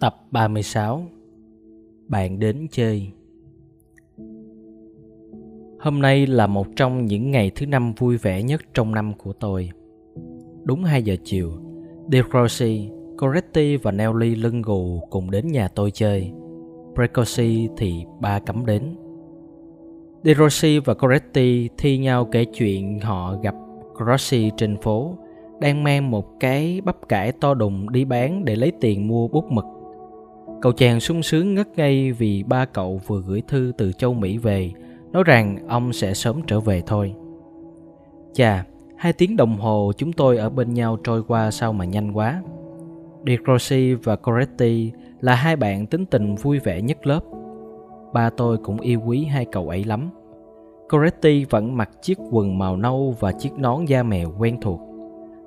Tập 36 Bạn đến chơi Hôm nay là một trong những ngày thứ năm vui vẻ nhất trong năm của tôi. Đúng 2 giờ chiều, De Rossi, Coretti và Nelly lưng gù cùng đến nhà tôi chơi. Precoci thì ba cấm đến. De Rossi và Coretti thi nhau kể chuyện họ gặp Rossi trên phố đang mang một cái bắp cải to đùng đi bán để lấy tiền mua bút mực Cậu chàng sung sướng ngất ngây vì ba cậu vừa gửi thư từ châu Mỹ về, nói rằng ông sẽ sớm trở về thôi. Chà, hai tiếng đồng hồ chúng tôi ở bên nhau trôi qua sao mà nhanh quá. De Rossi và Coretti là hai bạn tính tình vui vẻ nhất lớp. Ba tôi cũng yêu quý hai cậu ấy lắm. Coretti vẫn mặc chiếc quần màu nâu và chiếc nón da mèo quen thuộc.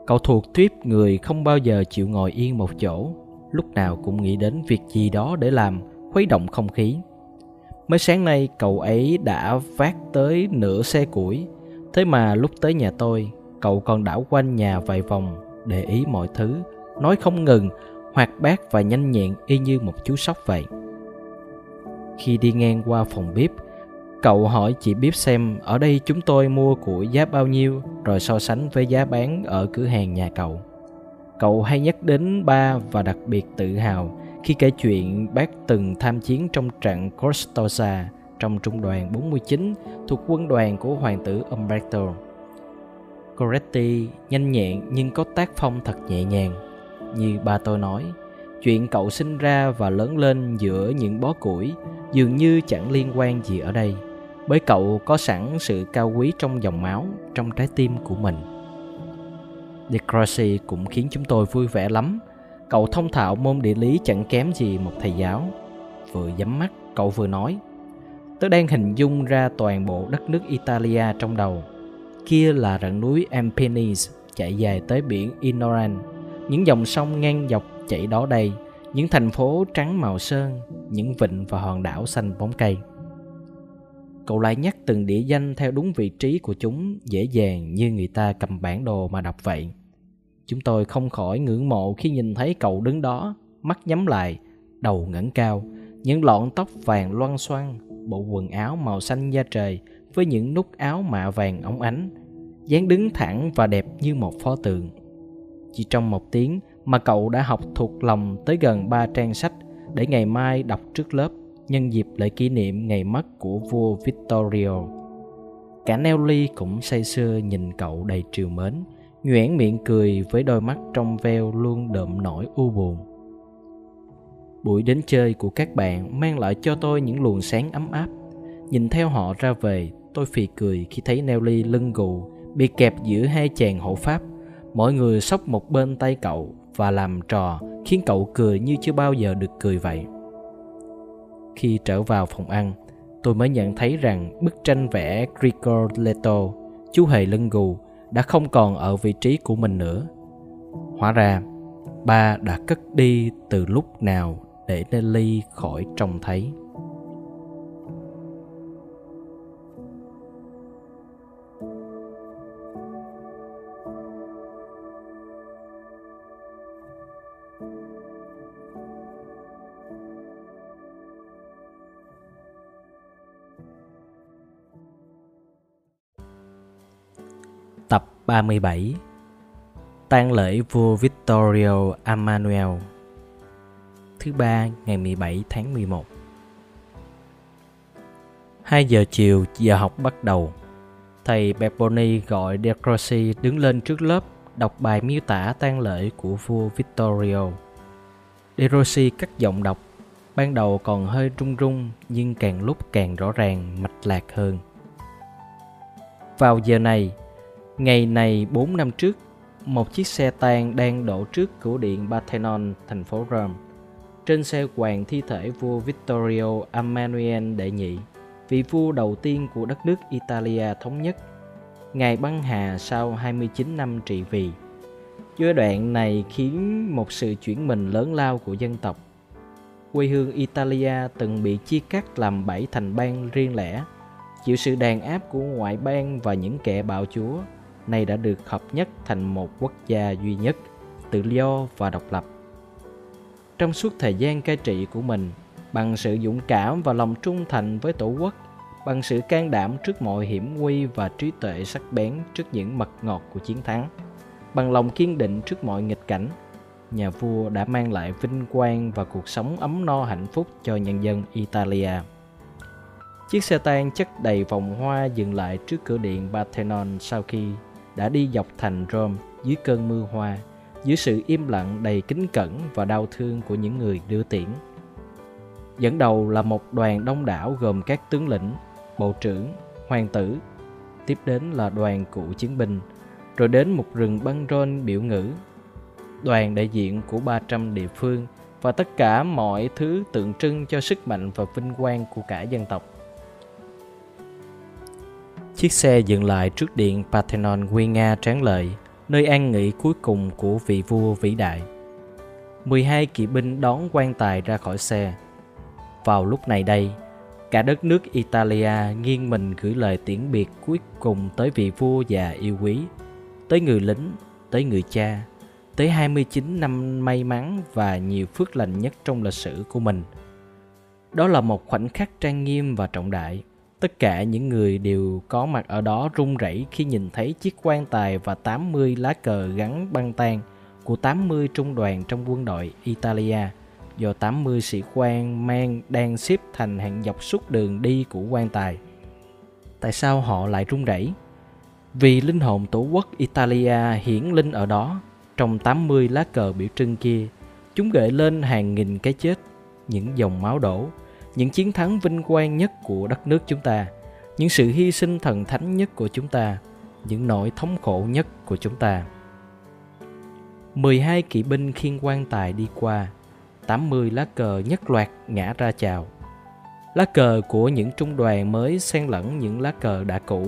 Cậu thuộc tuyếp người không bao giờ chịu ngồi yên một chỗ lúc nào cũng nghĩ đến việc gì đó để làm, khuấy động không khí. Mới sáng nay, cậu ấy đã vác tới nửa xe củi. Thế mà lúc tới nhà tôi, cậu còn đảo quanh nhà vài vòng, để ý mọi thứ. Nói không ngừng, hoạt bát và nhanh nhẹn y như một chú sóc vậy. Khi đi ngang qua phòng bếp, cậu hỏi chị bếp xem, ở đây chúng tôi mua củi giá bao nhiêu, rồi so sánh với giá bán ở cửa hàng nhà cậu? Cậu hay nhắc đến ba và đặc biệt tự hào khi kể chuyện bác từng tham chiến trong trận Costosa trong trung đoàn 49 thuộc quân đoàn của hoàng tử Umberto. Coretti nhanh nhẹn nhưng có tác phong thật nhẹ nhàng. Như ba tôi nói, chuyện cậu sinh ra và lớn lên giữa những bó củi dường như chẳng liên quan gì ở đây, bởi cậu có sẵn sự cao quý trong dòng máu, trong trái tim của mình. De cũng khiến chúng tôi vui vẻ lắm. Cậu thông thạo môn địa lý chẳng kém gì một thầy giáo. Vừa nhắm mắt, cậu vừa nói. Tớ đang hình dung ra toàn bộ đất nước Italia trong đầu. Kia là rặng núi Apennines chạy dài tới biển Inoran. Những dòng sông ngang dọc chảy đó đây. Những thành phố trắng màu sơn, những vịnh và hòn đảo xanh bóng cây. Cậu lại nhắc từng địa danh theo đúng vị trí của chúng dễ dàng như người ta cầm bản đồ mà đọc vậy. Chúng tôi không khỏi ngưỡng mộ khi nhìn thấy cậu đứng đó, mắt nhắm lại, đầu ngẩng cao, những lọn tóc vàng loăn xoăn, bộ quần áo màu xanh da trời với những nút áo mạ vàng óng ánh, dáng đứng thẳng và đẹp như một pho tượng. Chỉ trong một tiếng mà cậu đã học thuộc lòng tới gần ba trang sách để ngày mai đọc trước lớp nhân dịp lễ kỷ niệm ngày mất của vua Vittorio. Cả Nelly cũng say sưa nhìn cậu đầy triều mến, nhoẻn miệng cười với đôi mắt trong veo luôn đượm nổi u buồn. Buổi đến chơi của các bạn mang lại cho tôi những luồng sáng ấm áp. Nhìn theo họ ra về, tôi phì cười khi thấy Nelly lưng gù, bị kẹp giữa hai chàng hộ pháp. Mọi người xốc một bên tay cậu và làm trò, khiến cậu cười như chưa bao giờ được cười vậy. Khi trở vào phòng ăn, tôi mới nhận thấy rằng bức tranh vẽ Rigoletto chú hề lưng gù đã không còn ở vị trí của mình nữa. Hóa ra, ba đã cất đi từ lúc nào để Nelly khỏi trông thấy. 37 tang lễ vua Vittorio Emmanuel Thứ ba ngày 17 tháng 11 2 giờ chiều giờ học bắt đầu Thầy Bepponi gọi De Croce đứng lên trước lớp đọc bài miêu tả tang lễ của vua Vittorio. De Rossi cắt giọng đọc, ban đầu còn hơi run run nhưng càng lúc càng rõ ràng mạch lạc hơn. Vào giờ này, Ngày này 4 năm trước, một chiếc xe tang đang đổ trước cửa điện Parthenon, thành phố Rome. Trên xe quàng thi thể vua Vittorio Emmanuel đệ nhị, vị vua đầu tiên của đất nước Italia thống nhất. Ngài băng hà sau 29 năm trị vì. Giai đoạn này khiến một sự chuyển mình lớn lao của dân tộc. Quê hương Italia từng bị chia cắt làm bảy thành bang riêng lẻ, chịu sự đàn áp của ngoại bang và những kẻ bạo chúa nay đã được hợp nhất thành một quốc gia duy nhất, tự do và độc lập. trong suốt thời gian cai trị của mình bằng sự dũng cảm và lòng trung thành với tổ quốc bằng sự can đảm trước mọi hiểm nguy và trí tuệ sắc bén trước những mật ngọt của chiến thắng bằng lòng kiên định trước mọi nghịch cảnh nhà vua đã mang lại vinh quang và cuộc sống ấm no hạnh phúc cho nhân dân italia chiếc xe tang chất đầy vòng hoa dừng lại trước cửa điện parthenon sau khi đã đi dọc thành rome dưới cơn mưa hoa, dưới sự im lặng đầy kính cẩn và đau thương của những người đưa tiễn dẫn đầu là một đoàn đông đảo gồm các tướng lĩnh, bộ trưởng, hoàng tử, tiếp đến là đoàn cựu chiến binh, rồi đến một rừng băng rôn biểu ngữ đoàn đại diện của 300 địa phương và tất cả mọi thứ tượng trưng cho sức mạnh và vinh quang của cả dân tộc. Chiếc xe dừng lại trước điện Parthenon nguy nga tráng lợi, nơi an nghỉ cuối cùng của vị vua vĩ đại. 12 kỵ binh đón quan tài ra khỏi xe. Vào lúc này đây, cả đất nước Italia nghiêng mình gửi lời tiễn biệt cuối cùng tới vị vua già yêu quý, tới người lính, tới người cha, tới 29 năm may mắn và nhiều phước lành nhất trong lịch sử của mình. Đó là một khoảnh khắc trang nghiêm và trọng đại. Tất cả những người đều có mặt ở đó run rẩy khi nhìn thấy chiếc quan tài và 80 lá cờ gắn băng tan của 80 trung đoàn trong quân đội Italia do 80 sĩ quan mang đang xếp thành hàng dọc suốt đường đi của quan tài. Tại sao họ lại run rẩy? Vì linh hồn tổ quốc Italia hiển linh ở đó trong 80 lá cờ biểu trưng kia, chúng gợi lên hàng nghìn cái chết, những dòng máu đổ, những chiến thắng vinh quang nhất của đất nước chúng ta, những sự hy sinh thần thánh nhất của chúng ta, những nỗi thống khổ nhất của chúng ta. 12 kỵ binh khiên quan tài đi qua, 80 lá cờ nhất loạt ngã ra chào. Lá cờ của những trung đoàn mới xen lẫn những lá cờ đã cũ,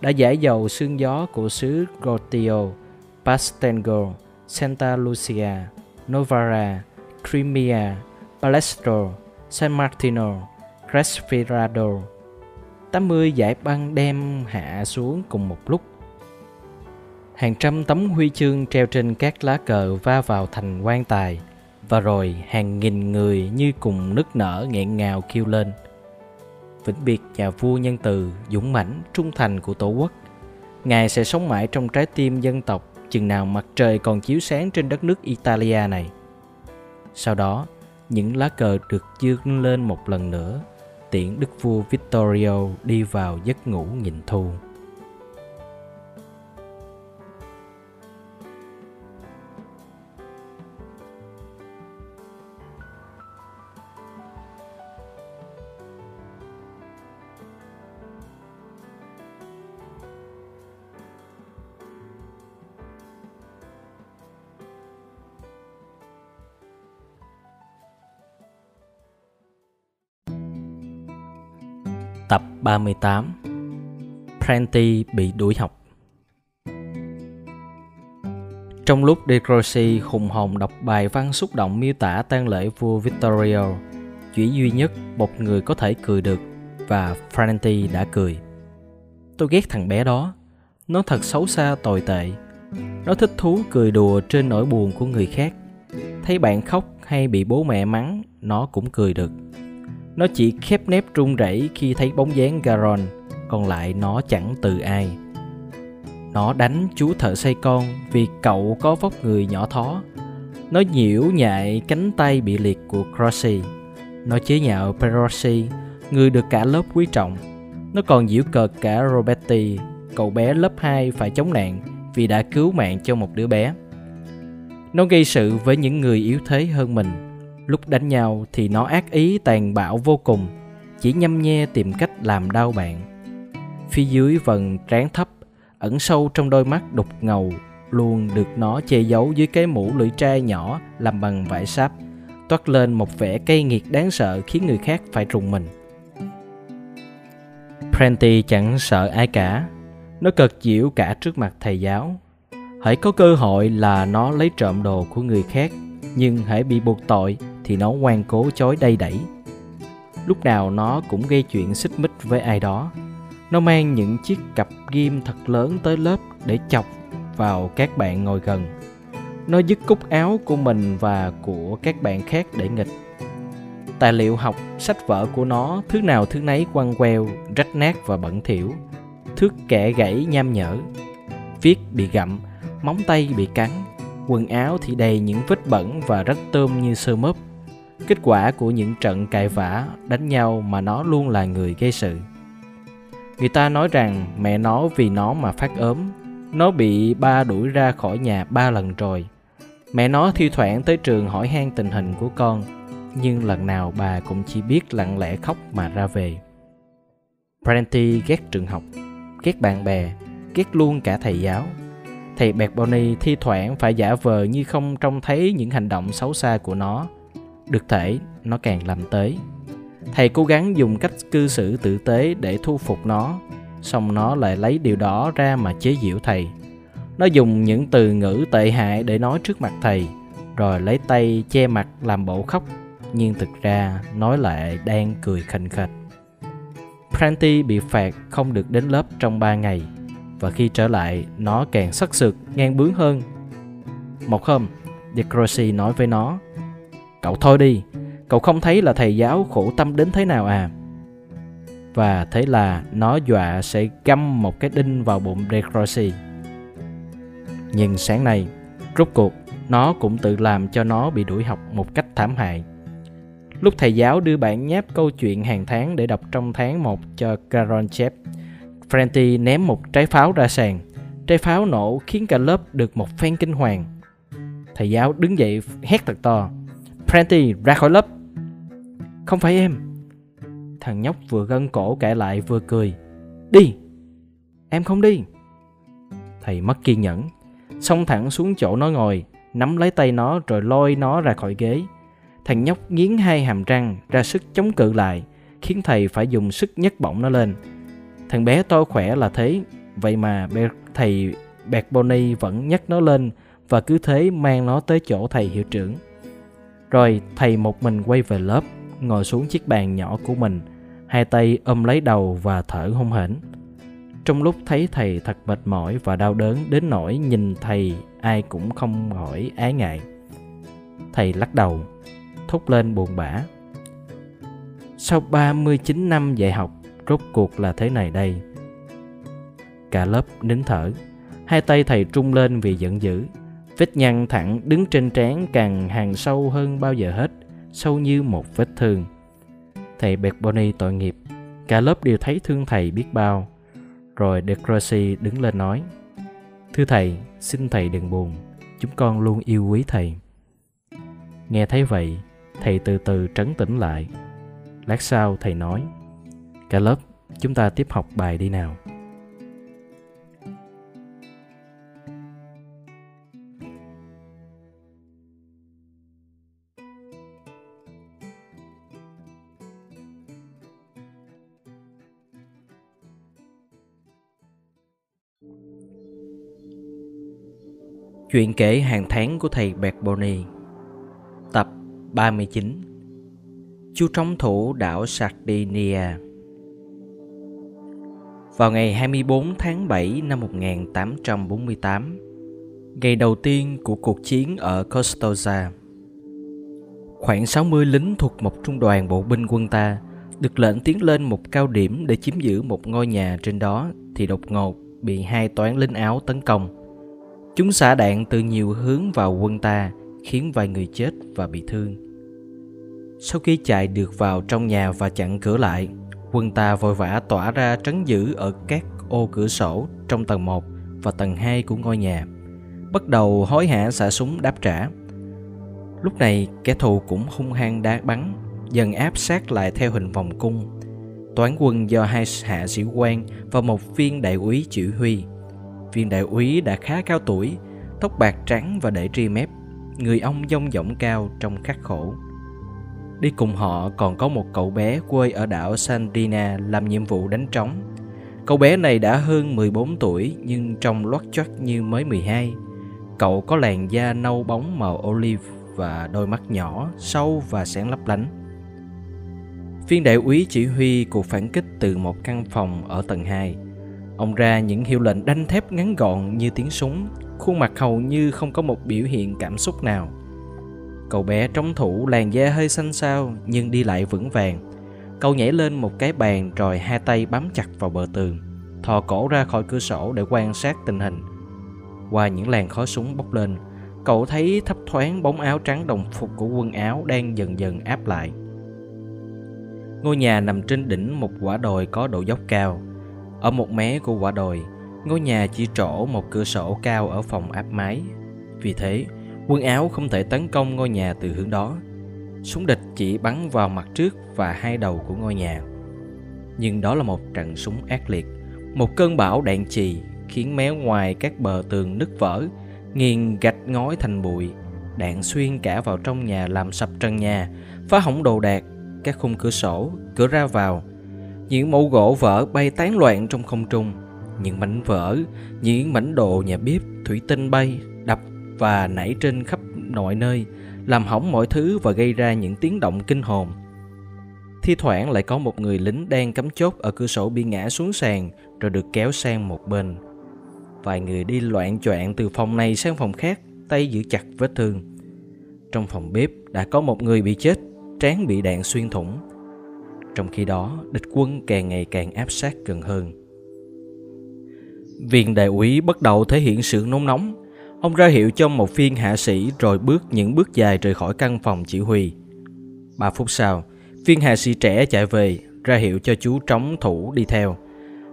đã giải dầu sương gió của xứ Gortio, Pastengo, Santa Lucia, Novara, Crimea, Palestro, San Martino, Crescirado. 80 giải băng đem hạ xuống cùng một lúc. Hàng trăm tấm huy chương treo trên các lá cờ va vào thành quan tài và rồi hàng nghìn người như cùng nức nở nghẹn ngào kêu lên. Vĩnh biệt nhà vua nhân từ, dũng mãnh, trung thành của tổ quốc. Ngài sẽ sống mãi trong trái tim dân tộc chừng nào mặt trời còn chiếu sáng trên đất nước Italia này. Sau đó, những lá cờ được dương lên một lần nữa, tiễn đức vua Vittorio đi vào giấc ngủ nghìn thu. Tập 38 Prenti bị đuổi học Trong lúc De Croce hùng hồn đọc bài văn xúc động miêu tả tang lễ vua Vittorio, chỉ duy nhất một người có thể cười được và Prenti đã cười. Tôi ghét thằng bé đó, nó thật xấu xa tồi tệ. Nó thích thú cười đùa trên nỗi buồn của người khác. Thấy bạn khóc hay bị bố mẹ mắng, nó cũng cười được nó chỉ khép nép run rẩy khi thấy bóng dáng Garon, còn lại nó chẳng từ ai. Nó đánh chú thợ xây con vì cậu có vóc người nhỏ thó. Nó nhiễu nhại cánh tay bị liệt của Crossy. Nó chế nhạo Perossi, người được cả lớp quý trọng. Nó còn giễu cợt cả Roberti, cậu bé lớp 2 phải chống nạn vì đã cứu mạng cho một đứa bé. Nó gây sự với những người yếu thế hơn mình Lúc đánh nhau thì nó ác ý tàn bạo vô cùng, chỉ nhăm nhe tìm cách làm đau bạn. Phía dưới vần trán thấp, ẩn sâu trong đôi mắt đục ngầu, luôn được nó che giấu dưới cái mũ lưỡi trai nhỏ làm bằng vải sáp, toát lên một vẻ cay nghiệt đáng sợ khiến người khác phải rùng mình. Prenti chẳng sợ ai cả, nó cợt giễu cả trước mặt thầy giáo. Hãy có cơ hội là nó lấy trộm đồ của người khác, nhưng hãy bị buộc tội thì nó ngoan cố chối đầy đẩy lúc nào nó cũng gây chuyện xích mích với ai đó nó mang những chiếc cặp ghim thật lớn tới lớp để chọc vào các bạn ngồi gần Nó dứt cúc áo của mình và của các bạn khác để nghịch. Tài liệu học, sách vở của nó thứ nào thứ nấy quăng queo, rách nát và bẩn thỉu. Thước kẻ gãy nham nhở. Viết bị gặm, móng tay bị cắn, quần áo thì đầy những vết bẩn và rách tôm như sơ mớp. Kết quả của những trận cãi vã, đánh nhau mà nó luôn là người gây sự. Người ta nói rằng mẹ nó vì nó mà phát ốm, nó bị ba đuổi ra khỏi nhà ba lần rồi. Mẹ nó thi thoảng tới trường hỏi han tình hình của con, nhưng lần nào bà cũng chỉ biết lặng lẽ khóc mà ra về. Pranty ghét trường học, ghét bạn bè, ghét luôn cả thầy giáo. Thầy Bẹt Bonnie thi thoảng phải giả vờ như không trông thấy những hành động xấu xa của nó. Được thể, nó càng làm tới. Thầy cố gắng dùng cách cư xử tử tế để thu phục nó, song nó lại lấy điều đó ra mà chế giễu thầy. Nó dùng những từ ngữ tệ hại để nói trước mặt thầy, rồi lấy tay che mặt làm bộ khóc, nhưng thực ra nói lại đang cười khành khạch. Pranty bị phạt không được đến lớp trong 3 ngày và khi trở lại nó càng sắc sực ngang bướng hơn. Một hôm, DeCrossy nói với nó Cậu thôi đi, cậu không thấy là thầy giáo khổ tâm đến thế nào à? Và thế là nó dọa sẽ găm một cái đinh vào bụng DeCrossy. Nhưng sáng nay, rốt cuộc, nó cũng tự làm cho nó bị đuổi học một cách thảm hại. Lúc thầy giáo đưa bản nháp câu chuyện hàng tháng để đọc trong tháng 1 cho Caron chép, Franti ném một trái pháo ra sàn. Trái pháo nổ khiến cả lớp được một phen kinh hoàng. Thầy giáo đứng dậy hét thật to. Franti ra khỏi lớp. Không phải em. Thằng nhóc vừa gân cổ kể lại vừa cười. Đi. Em không đi. Thầy mất kiên nhẫn. Xông thẳng xuống chỗ nó ngồi, nắm lấy tay nó rồi lôi nó ra khỏi ghế. Thằng nhóc nghiến hai hàm răng ra sức chống cự lại, khiến thầy phải dùng sức nhấc bổng nó lên. Thằng bé to khỏe là thế, vậy mà thầy Bẹt Bonnie vẫn nhấc nó lên và cứ thế mang nó tới chỗ thầy hiệu trưởng. Rồi thầy một mình quay về lớp, ngồi xuống chiếc bàn nhỏ của mình, hai tay ôm lấy đầu và thở hông hển. Trong lúc thấy thầy thật mệt mỏi và đau đớn đến nỗi nhìn thầy ai cũng không hỏi ái ngại. Thầy lắc đầu, thúc lên buồn bã. Sau 39 năm dạy học, rốt cuộc là thế này đây. Cả lớp nín thở, hai tay thầy trung lên vì giận dữ. Vết nhăn thẳng đứng trên trán càng hàng sâu hơn bao giờ hết, sâu như một vết thương. Thầy Bẹt tội nghiệp, cả lớp đều thấy thương thầy biết bao. Rồi De Croce đứng lên nói, Thưa thầy, xin thầy đừng buồn, chúng con luôn yêu quý thầy. Nghe thấy vậy, thầy từ từ trấn tĩnh lại. Lát sau thầy nói, Cả lớp, chúng ta tiếp học bài đi nào. Chuyện kể hàng tháng của thầy Bẹt Boni Tập 39 Chu trống thủ đảo Sardinia. Vào ngày 24 tháng 7 năm 1848 Ngày đầu tiên của cuộc chiến ở Costoza Khoảng 60 lính thuộc một trung đoàn bộ binh quân ta được lệnh tiến lên một cao điểm để chiếm giữ một ngôi nhà trên đó thì đột ngột bị hai toán lính áo tấn công. Chúng xả đạn từ nhiều hướng vào quân ta, khiến vài người chết và bị thương. Sau khi chạy được vào trong nhà và chặn cửa lại, quân ta vội vã tỏa ra trấn giữ ở các ô cửa sổ trong tầng 1 và tầng 2 của ngôi nhà. Bắt đầu hối hả xả súng đáp trả. Lúc này, kẻ thù cũng hung hăng đá bắn, dần áp sát lại theo hình vòng cung. Toán quân do hai hạ sĩ quan và một viên đại úy chỉ huy Viên đại úy đã khá cao tuổi, tóc bạc trắng và để tri mép, người ông dông dỏng cao trong khắc khổ. Đi cùng họ còn có một cậu bé quê ở đảo Sandrina làm nhiệm vụ đánh trống. Cậu bé này đã hơn 14 tuổi nhưng trông loát choát như mới 12. Cậu có làn da nâu bóng màu olive và đôi mắt nhỏ, sâu và sáng lấp lánh. Viên đại úy chỉ huy cuộc phản kích từ một căn phòng ở tầng 2 Ông ra những hiệu lệnh đanh thép ngắn gọn như tiếng súng, khuôn mặt hầu như không có một biểu hiện cảm xúc nào. Cậu bé trống thủ làn da hơi xanh xao nhưng đi lại vững vàng. Cậu nhảy lên một cái bàn rồi hai tay bám chặt vào bờ tường, thò cổ ra khỏi cửa sổ để quan sát tình hình. Qua những làn khói súng bốc lên, cậu thấy thấp thoáng bóng áo trắng đồng phục của quân áo đang dần dần áp lại. Ngôi nhà nằm trên đỉnh một quả đồi có độ dốc cao. Ở một mé của quả đồi, ngôi nhà chỉ trổ một cửa sổ cao ở phòng áp mái. Vì thế, quân áo không thể tấn công ngôi nhà từ hướng đó. Súng địch chỉ bắn vào mặt trước và hai đầu của ngôi nhà. Nhưng đó là một trận súng ác liệt, một cơn bão đạn trì khiến méo ngoài các bờ tường nứt vỡ, nghiền gạch ngói thành bụi, đạn xuyên cả vào trong nhà làm sập trần nhà, phá hỏng đồ đạc, các khung cửa sổ, cửa ra vào. Những mẫu gỗ vỡ bay tán loạn trong không trung, những mảnh vỡ, những mảnh đồ nhà bếp, thủy tinh bay, đập và nảy trên khắp mọi nơi, làm hỏng mọi thứ và gây ra những tiếng động kinh hồn. Thi thoảng lại có một người lính đang cắm chốt ở cửa sổ bị ngã xuống sàn rồi được kéo sang một bên. Vài người đi loạn choạng từ phòng này sang phòng khác, tay giữ chặt vết thương. Trong phòng bếp đã có một người bị chết, trán bị đạn xuyên thủng. Trong khi đó, địch quân càng ngày càng áp sát gần hơn. Viên đại úy bắt đầu thể hiện sự nôn nóng. Ông ra hiệu cho một viên hạ sĩ rồi bước những bước dài rời khỏi căn phòng chỉ huy. Ba phút sau, viên hạ sĩ trẻ chạy về, ra hiệu cho chú trống thủ đi theo.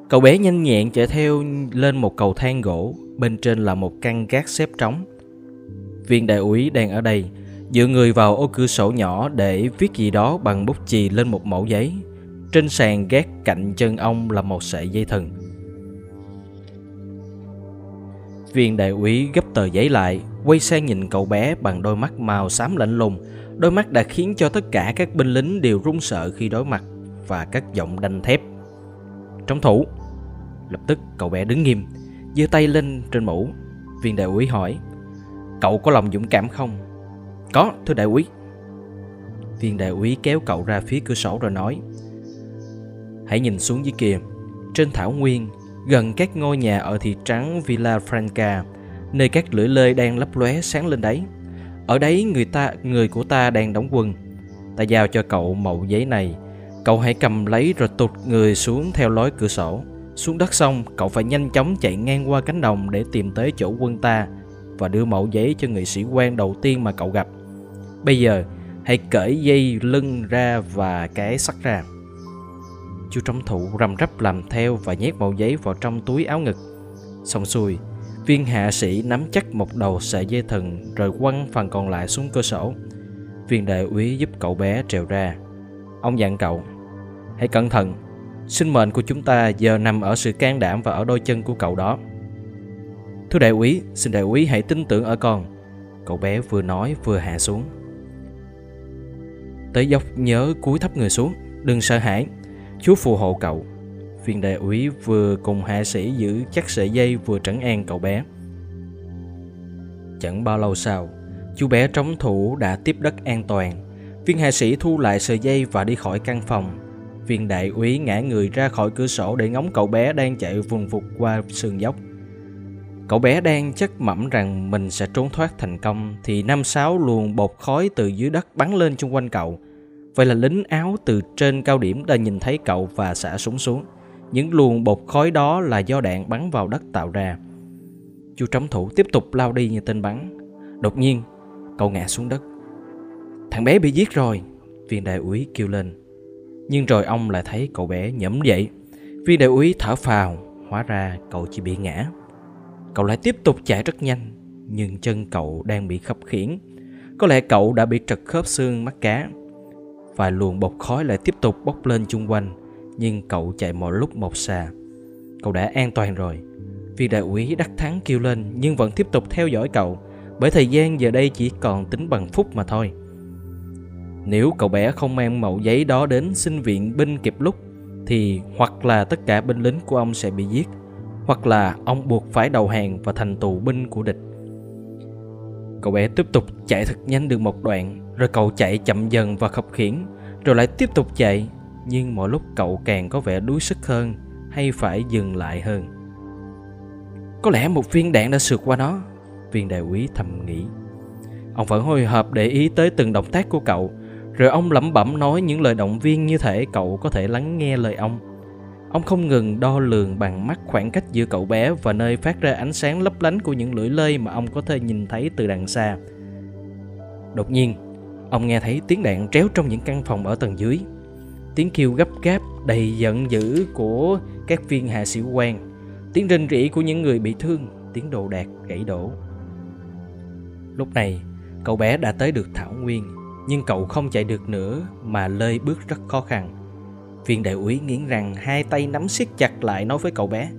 Cậu bé nhanh nhẹn chạy theo lên một cầu thang gỗ, bên trên là một căn gác xếp trống. Viên đại úy đang ở đây, dựa người vào ô cửa sổ nhỏ để viết gì đó bằng bút chì lên một mẫu giấy. Trên sàn gác cạnh chân ông là một sợi dây thừng. Viên đại úy gấp tờ giấy lại, quay sang nhìn cậu bé bằng đôi mắt màu xám lạnh lùng. Đôi mắt đã khiến cho tất cả các binh lính đều run sợ khi đối mặt và các giọng đanh thép. Trong thủ, Lập tức cậu bé đứng nghiêm, giơ tay lên trên mũ. Viên đại úy hỏi, cậu có lòng dũng cảm không? Có, thưa đại úy. Viên đại úy kéo cậu ra phía cửa sổ rồi nói, hãy nhìn xuống dưới kia, trên thảo nguyên, gần các ngôi nhà ở thị trấn Villa Franca, nơi các lưỡi lê đang lấp lóe sáng lên đấy. Ở đấy người ta người của ta đang đóng quân. Ta giao cho cậu mẫu giấy này, cậu hãy cầm lấy rồi tụt người xuống theo lối cửa sổ. Xuống đất xong, cậu phải nhanh chóng chạy ngang qua cánh đồng để tìm tới chỗ quân ta và đưa mẫu giấy cho người sĩ quan đầu tiên mà cậu gặp. Bây giờ, hãy cởi dây lưng ra và cái sắt ra. Chú trong thủ rầm rắp làm theo và nhét mẫu giấy vào trong túi áo ngực. Xong xuôi, viên hạ sĩ nắm chắc một đầu sợi dây thừng rồi quăng phần còn lại xuống cơ sổ. Viên đại úy giúp cậu bé trèo ra. Ông dặn cậu, hãy cẩn thận, Sinh mệnh của chúng ta giờ nằm ở sự can đảm và ở đôi chân của cậu đó. Thưa đại úy, xin đại úy hãy tin tưởng ở con. Cậu bé vừa nói vừa hạ xuống. Tới dốc nhớ cúi thấp người xuống, đừng sợ hãi. Chúa phù hộ cậu. Viên đại úy vừa cùng hạ sĩ giữ chắc sợi dây vừa trấn an cậu bé. Chẳng bao lâu sau, chú bé trống thủ đã tiếp đất an toàn. Viên hạ sĩ thu lại sợi dây và đi khỏi căn phòng Viên đại úy ngã người ra khỏi cửa sổ để ngóng cậu bé đang chạy vùng vụt qua sườn dốc. Cậu bé đang chắc mẩm rằng mình sẽ trốn thoát thành công thì năm sáu luồng bột khói từ dưới đất bắn lên chung quanh cậu. Vậy là lính áo từ trên cao điểm đã nhìn thấy cậu và xả súng xuống. Những luồng bột khói đó là do đạn bắn vào đất tạo ra. Chú trống thủ tiếp tục lao đi như tên bắn. Đột nhiên, cậu ngã xuống đất. Thằng bé bị giết rồi, viên đại úy kêu lên. Nhưng rồi ông lại thấy cậu bé nhẫm dậy. Viên đại úy thở phào, hóa ra cậu chỉ bị ngã. Cậu lại tiếp tục chạy rất nhanh, nhưng chân cậu đang bị khập khiễng. Có lẽ cậu đã bị trật khớp xương mắt cá. Vài luồng bột khói lại tiếp tục bốc lên chung quanh, nhưng cậu chạy một lúc một xa. Cậu đã an toàn rồi. Viên đại úy đắc thắng kêu lên nhưng vẫn tiếp tục theo dõi cậu, bởi thời gian giờ đây chỉ còn tính bằng phút mà thôi. Nếu cậu bé không mang mẫu giấy đó đến xin viện binh kịp lúc thì hoặc là tất cả binh lính của ông sẽ bị giết hoặc là ông buộc phải đầu hàng và thành tù binh của địch. Cậu bé tiếp tục chạy thật nhanh được một đoạn, rồi cậu chạy chậm dần và khập khiễng, rồi lại tiếp tục chạy, nhưng mỗi lúc cậu càng có vẻ đuối sức hơn hay phải dừng lại hơn. Có lẽ một viên đạn đã sượt qua nó, Viên đại úy thầm nghĩ Ông vẫn hồi hộp để ý tới từng động tác của cậu, Rồi ông lẩm bẩm nói những lời động viên như thể cậu có thể lắng nghe lời ông Ông không ngừng đo lường bằng mắt khoảng cách giữa cậu bé và nơi phát ra ánh sáng lấp lánh của những lưỡi lơi mà ông có thể nhìn thấy từ đằng xa. Đột nhiên, ông nghe thấy tiếng đạn tréo trong những căn phòng ở tầng dưới. Tiếng kêu gấp gáp đầy giận dữ của các viên hạ sĩ quan, tiếng rên rỉ của những người bị thương, tiếng đồ đạc gãy đổ. Lúc này, cậu bé đã tới được Thảo Nguyên, nhưng cậu không chạy được nữa mà lơi bước rất khó khăn. Viên đại úy nghiến răng hai tay nắm siết chặt lại nói với cậu bé.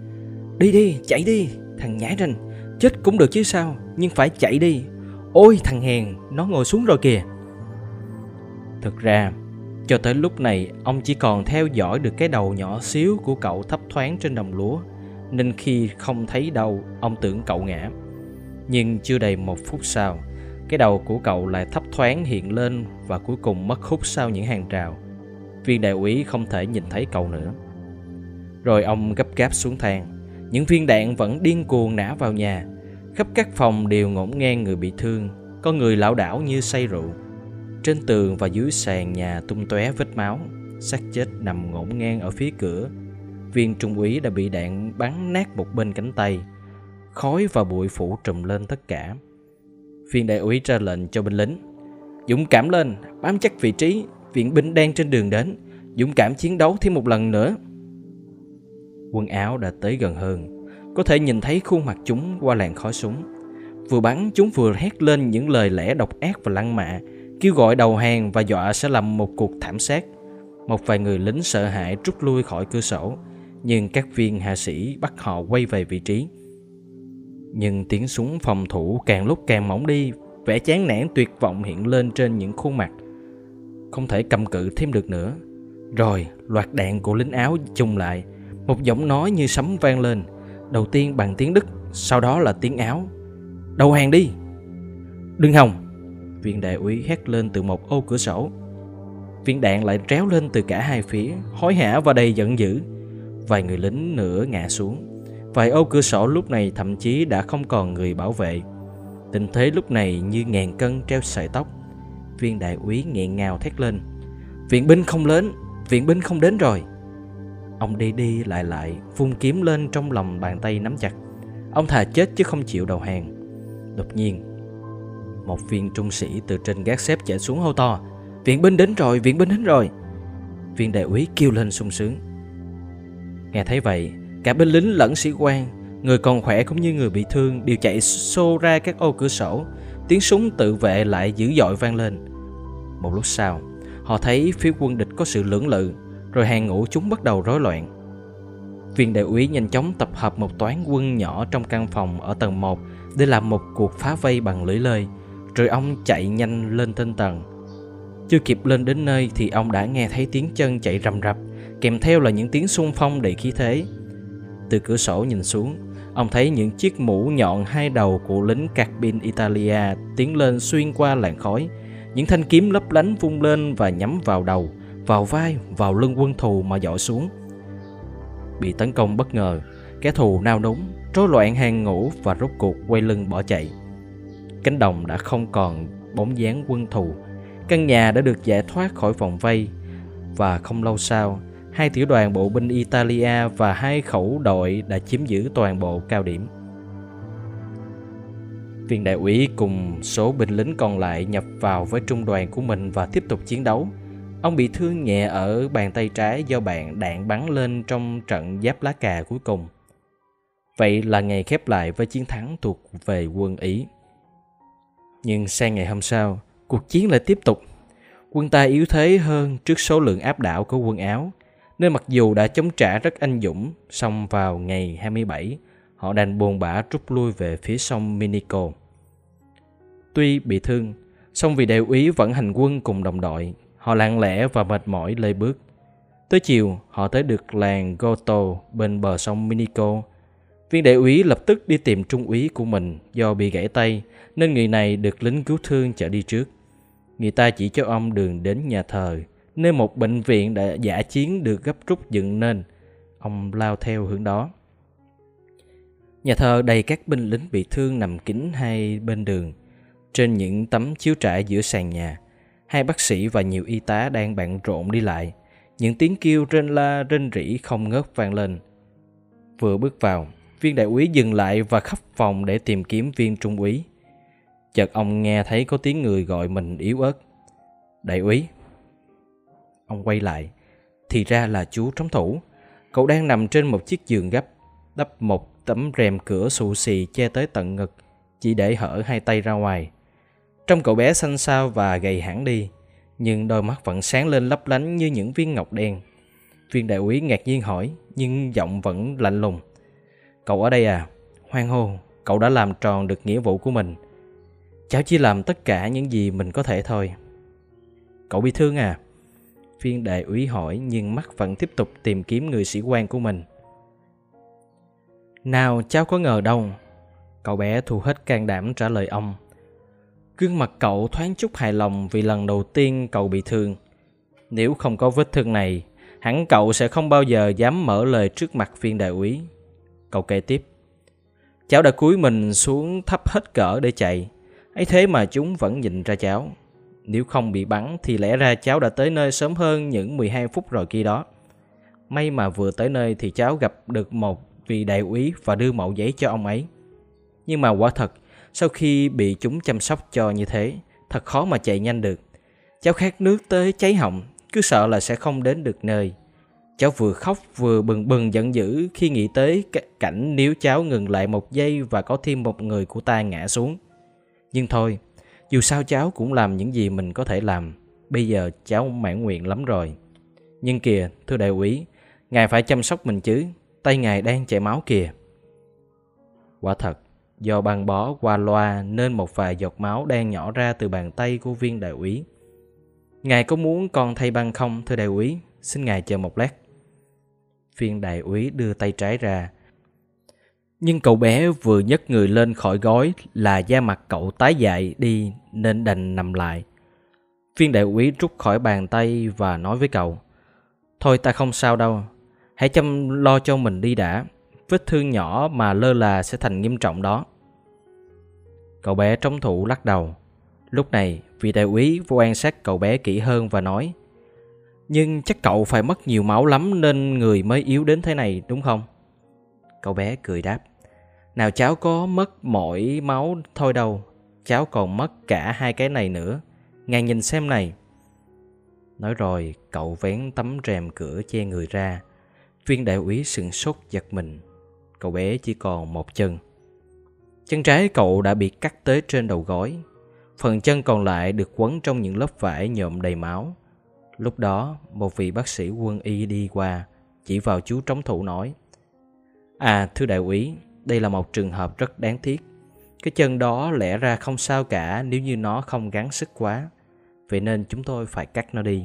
Đi đi, chạy đi, thằng nhãi ranh Chết cũng được chứ sao, nhưng phải chạy đi. Ôi thằng hèn, nó ngồi xuống rồi kìa. Thực ra, cho tới lúc này ông chỉ còn theo dõi được cái đầu nhỏ xíu của cậu thấp thoáng trên đồng lúa Nên khi không thấy đâu, ông tưởng cậu ngã. Nhưng chưa đầy một phút sau Cái đầu của cậu lại thấp thoáng hiện lên và cuối cùng mất hút sau những hàng rào viên đại úy không thể nhìn thấy cậu nữa. Rồi ông gấp gáp xuống thang. Những viên đạn vẫn điên cuồng nã vào nhà. Khắp các phòng đều ngổn ngang người bị thương, có người lão đảo như say rượu. Trên tường và dưới sàn nhà tung tóe vết máu, xác chết nằm ngổn ngang ở phía cửa. Viên trung úy đã bị đạn bắn nát một bên cánh tay. Khói và bụi phủ trùm lên tất cả. Viên đại úy ra lệnh cho binh lính. Dũng cảm lên, bám chắc vị trí, viện binh đang trên đường đến, dũng cảm chiến đấu thêm một lần nữa. Quân áo đã tới gần hơn, có thể nhìn thấy khuôn mặt chúng qua làn khói súng. Vừa bắn chúng vừa hét lên những lời lẽ độc ác và lăng mạ, kêu gọi đầu hàng và dọa sẽ làm một cuộc thảm sát. Một vài người lính sợ hãi rút lui khỏi cửa sổ, nhưng các viên hạ sĩ bắt họ quay về vị trí. Nhưng tiếng súng phòng thủ càng lúc càng mỏng đi, vẻ chán nản tuyệt vọng hiện lên trên những khuôn mặt không thể cầm cự thêm được nữa. Rồi, loạt đạn của lính áo chung lại, một giọng nói như sấm vang lên, đầu tiên bằng tiếng Đức, sau đó là tiếng áo. Đầu hàng đi! Đừng hòng! Viên đại úy hét lên từ một ô cửa sổ. Viên đạn lại tréo lên từ cả hai phía, hối hả và đầy giận dữ. Vài người lính nữa ngã xuống. Vài ô cửa sổ lúc này thậm chí đã không còn người bảo vệ. Tình thế lúc này như ngàn cân treo sợi tóc viên đại úy nghẹn ngào thét lên. Viện binh không lớn, viện binh không đến rồi. Ông đi đi lại lại, vung kiếm lên trong lòng bàn tay nắm chặt. Ông thà chết chứ không chịu đầu hàng. Đột nhiên, một viên trung sĩ từ trên gác xếp chạy xuống hô to, viện binh đến rồi, viện binh đến rồi. Viên đại úy kêu lên sung sướng. Nghe thấy vậy, cả binh lính lẫn sĩ quan, người còn khỏe cũng như người bị thương, đều chạy xô ra các ô cửa sổ tiếng súng tự vệ lại dữ dội vang lên. Một lúc sau, họ thấy phía quân địch có sự lưỡng lự, rồi hàng ngũ chúng bắt đầu rối loạn. Viên đại úy nhanh chóng tập hợp một toán quân nhỏ trong căn phòng ở tầng 1 để làm một cuộc phá vây bằng lưỡi lơi, rồi ông chạy nhanh lên trên tầng. Chưa kịp lên đến nơi thì ông đã nghe thấy tiếng chân chạy rầm rập, kèm theo là những tiếng xung phong đầy khí thế. Từ cửa sổ nhìn xuống, Ông thấy những chiếc mũ nhọn hai đầu của lính Carbine Italia tiến lên xuyên qua làn khói. Những thanh kiếm lấp lánh vung lên và nhắm vào đầu, vào vai, vào lưng quân thù mà dọi xuống. Bị tấn công bất ngờ, kẻ thù nao núng, rối loạn hàng ngũ và rốt cuộc quay lưng bỏ chạy. Cánh đồng đã không còn bóng dáng quân thù. Căn nhà đã được giải thoát khỏi vòng vây và không lâu sau, hai tiểu đoàn bộ binh Italia và hai khẩu đội đã chiếm giữ toàn bộ cao điểm. Viên đại úy cùng số binh lính còn lại nhập vào với trung đoàn của mình và tiếp tục chiến đấu. Ông bị thương nhẹ ở bàn tay trái do bạn đạn bắn lên trong trận giáp lá cà cuối cùng. Vậy là ngày khép lại với chiến thắng thuộc về quân Ý. Nhưng sang ngày hôm sau, cuộc chiến lại tiếp tục. Quân ta yếu thế hơn trước số lượng áp đảo của quân Áo – nên mặc dù đã chống trả rất anh dũng, song vào ngày 27, họ đành buồn bã rút lui về phía sông Minico. Tuy bị thương, song vì đại úy vẫn hành quân cùng đồng đội, họ lặng lẽ và mệt mỏi lê bước. Tới chiều, họ tới được làng Goto bên bờ sông Minico. Viên đại úy lập tức đi tìm trung úy của mình do bị gãy tay, nên người này được lính cứu thương chở đi trước. Người ta chỉ cho ông đường đến nhà thờ nơi một bệnh viện đã giả chiến được gấp rút dựng nên. Ông lao theo hướng đó. Nhà thờ đầy các binh lính bị thương nằm kín hai bên đường. Trên những tấm chiếu trải giữa sàn nhà, hai bác sĩ và nhiều y tá đang bận rộn đi lại. Những tiếng kêu rên la rên rỉ không ngớt vang lên. Vừa bước vào, viên đại úy dừng lại và khắp phòng để tìm kiếm viên trung úy. Chợt ông nghe thấy có tiếng người gọi mình yếu ớt. Đại úy. Ông quay lại. Thì ra là chú trống thủ. Cậu đang nằm trên một chiếc giường gấp, đắp một tấm rèm cửa xù xì che tới tận ngực, chỉ để hở hai tay ra ngoài. Trong cậu bé xanh xao và gầy hẳn đi, nhưng đôi mắt vẫn sáng lên lấp lánh như những viên ngọc đen. Viên đại úy ngạc nhiên hỏi, nhưng giọng vẫn lạnh lùng. Cậu ở đây à? Hoan hô, cậu đã làm tròn được nghĩa vụ của mình. Cháu chỉ làm tất cả những gì mình có thể thôi. Cậu bị thương à? Viên đại úy hỏi nhưng mắt vẫn tiếp tục tìm kiếm người sĩ quan của mình. Nào cháu có ngờ đâu. Cậu bé thu hết can đảm trả lời ông. Gương mặt cậu thoáng chút hài lòng vì lần đầu tiên cậu bị thương. Nếu không có vết thương này, hẳn cậu sẽ không bao giờ dám mở lời trước mặt viên đại úy. Cậu kể tiếp. Cháu đã cúi mình xuống thấp hết cỡ để chạy. ấy thế mà chúng vẫn nhìn ra cháu. Nếu không bị bắn thì lẽ ra cháu đã tới nơi sớm hơn những 12 phút rồi kia đó. May mà vừa tới nơi thì cháu gặp được một vị đại úy và đưa mẫu giấy cho ông ấy. Nhưng mà quả thật, sau khi bị chúng chăm sóc cho như thế, thật khó mà chạy nhanh được. Cháu khát nước tới cháy họng, cứ sợ là sẽ không đến được nơi. Cháu vừa khóc vừa bừng bừng giận dữ khi nghĩ tới cảnh nếu cháu ngừng lại một giây và có thêm một người của ta ngã xuống. Nhưng thôi, dù sao cháu cũng làm những gì mình có thể làm. Bây giờ cháu mãn nguyện lắm rồi. Nhưng kìa, thưa đại úy, ngài phải chăm sóc mình chứ. Tay ngài đang chảy máu kìa. Quả thật, do băng bó qua loa nên một vài giọt máu đang nhỏ ra từ bàn tay của viên đại úy. Ngài có muốn con thay băng không, thưa đại úy? Xin ngài chờ một lát. Viên đại úy đưa tay trái ra. Nhưng cậu bé vừa nhấc người lên khỏi gói là da mặt cậu tái dại đi nên đành nằm lại. Viên đại úy rút khỏi bàn tay và nói với cậu. Thôi ta không sao đâu, hãy chăm lo cho mình đi đã. Vết thương nhỏ mà lơ là sẽ thành nghiêm trọng đó. Cậu bé trống thủ lắc đầu. Lúc này, vị đại úy vô quan sát cậu bé kỹ hơn và nói Nhưng chắc cậu phải mất nhiều máu lắm nên người mới yếu đến thế này đúng không? Cậu bé cười đáp nào cháu có mất mỗi máu thôi đâu. Cháu còn mất cả hai cái này nữa. Ngài nhìn xem này. Nói rồi, cậu vén tấm rèm cửa che người ra. Viên đại úy sừng sốt giật mình. Cậu bé chỉ còn một chân. Chân trái cậu đã bị cắt tới trên đầu gối. Phần chân còn lại được quấn trong những lớp vải nhộm đầy máu. Lúc đó, một vị bác sĩ quân y đi qua, Chỉ vào chú trống thủ nói À thưa đại úy đây là một trường hợp rất đáng tiếc Cái chân đó lẽ ra không sao cả Nếu như nó không gắng sức quá Vậy nên chúng tôi phải cắt nó đi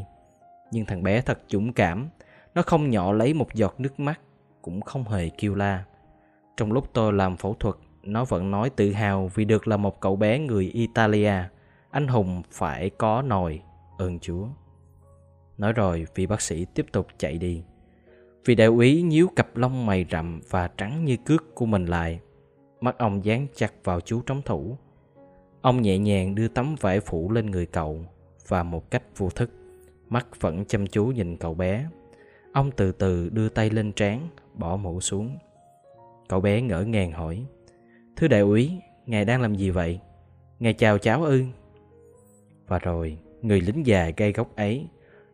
Nhưng thằng bé thật dũng cảm Nó không nhỏ lấy một giọt nước mắt Cũng không hề kêu la Trong lúc tôi làm phẫu thuật nó vẫn nói tự hào vì được là một cậu bé người Italia. Anh hùng phải có nồi, ơn Chúa. Nói rồi, vị bác sĩ tiếp tục chạy đi. Vị đại úy nhíu cặp lông mày rậm và trắng như cước của mình lại. Mắt ông dán chặt vào chú trống thủ. Ông nhẹ nhàng đưa tấm vải phủ lên người cậu và một cách vô thức, mắt vẫn chăm chú nhìn cậu bé. Ông từ từ đưa tay lên trán, bỏ mũ xuống. Cậu bé ngỡ ngàng hỏi. Thưa đại úy, ngài đang làm gì vậy? Ngài chào cháu ư? Và rồi, người lính già gây góc ấy,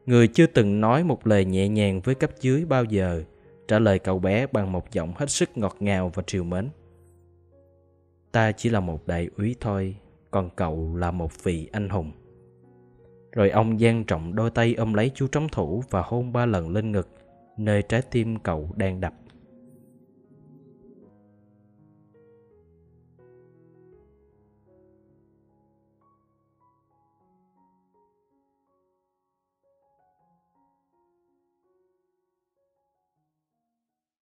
người chưa từng nói một lời nhẹ nhàng với cấp dưới bao giờ, trả lời cậu bé bằng một giọng hết sức ngọt ngào và triều mến. Ta chỉ là một đại úy thôi, còn cậu là một vị anh hùng. Rồi ông giang trọng đôi tay ôm lấy chú trống thủ và hôn ba lần lên ngực, nơi trái tim cậu đang đập.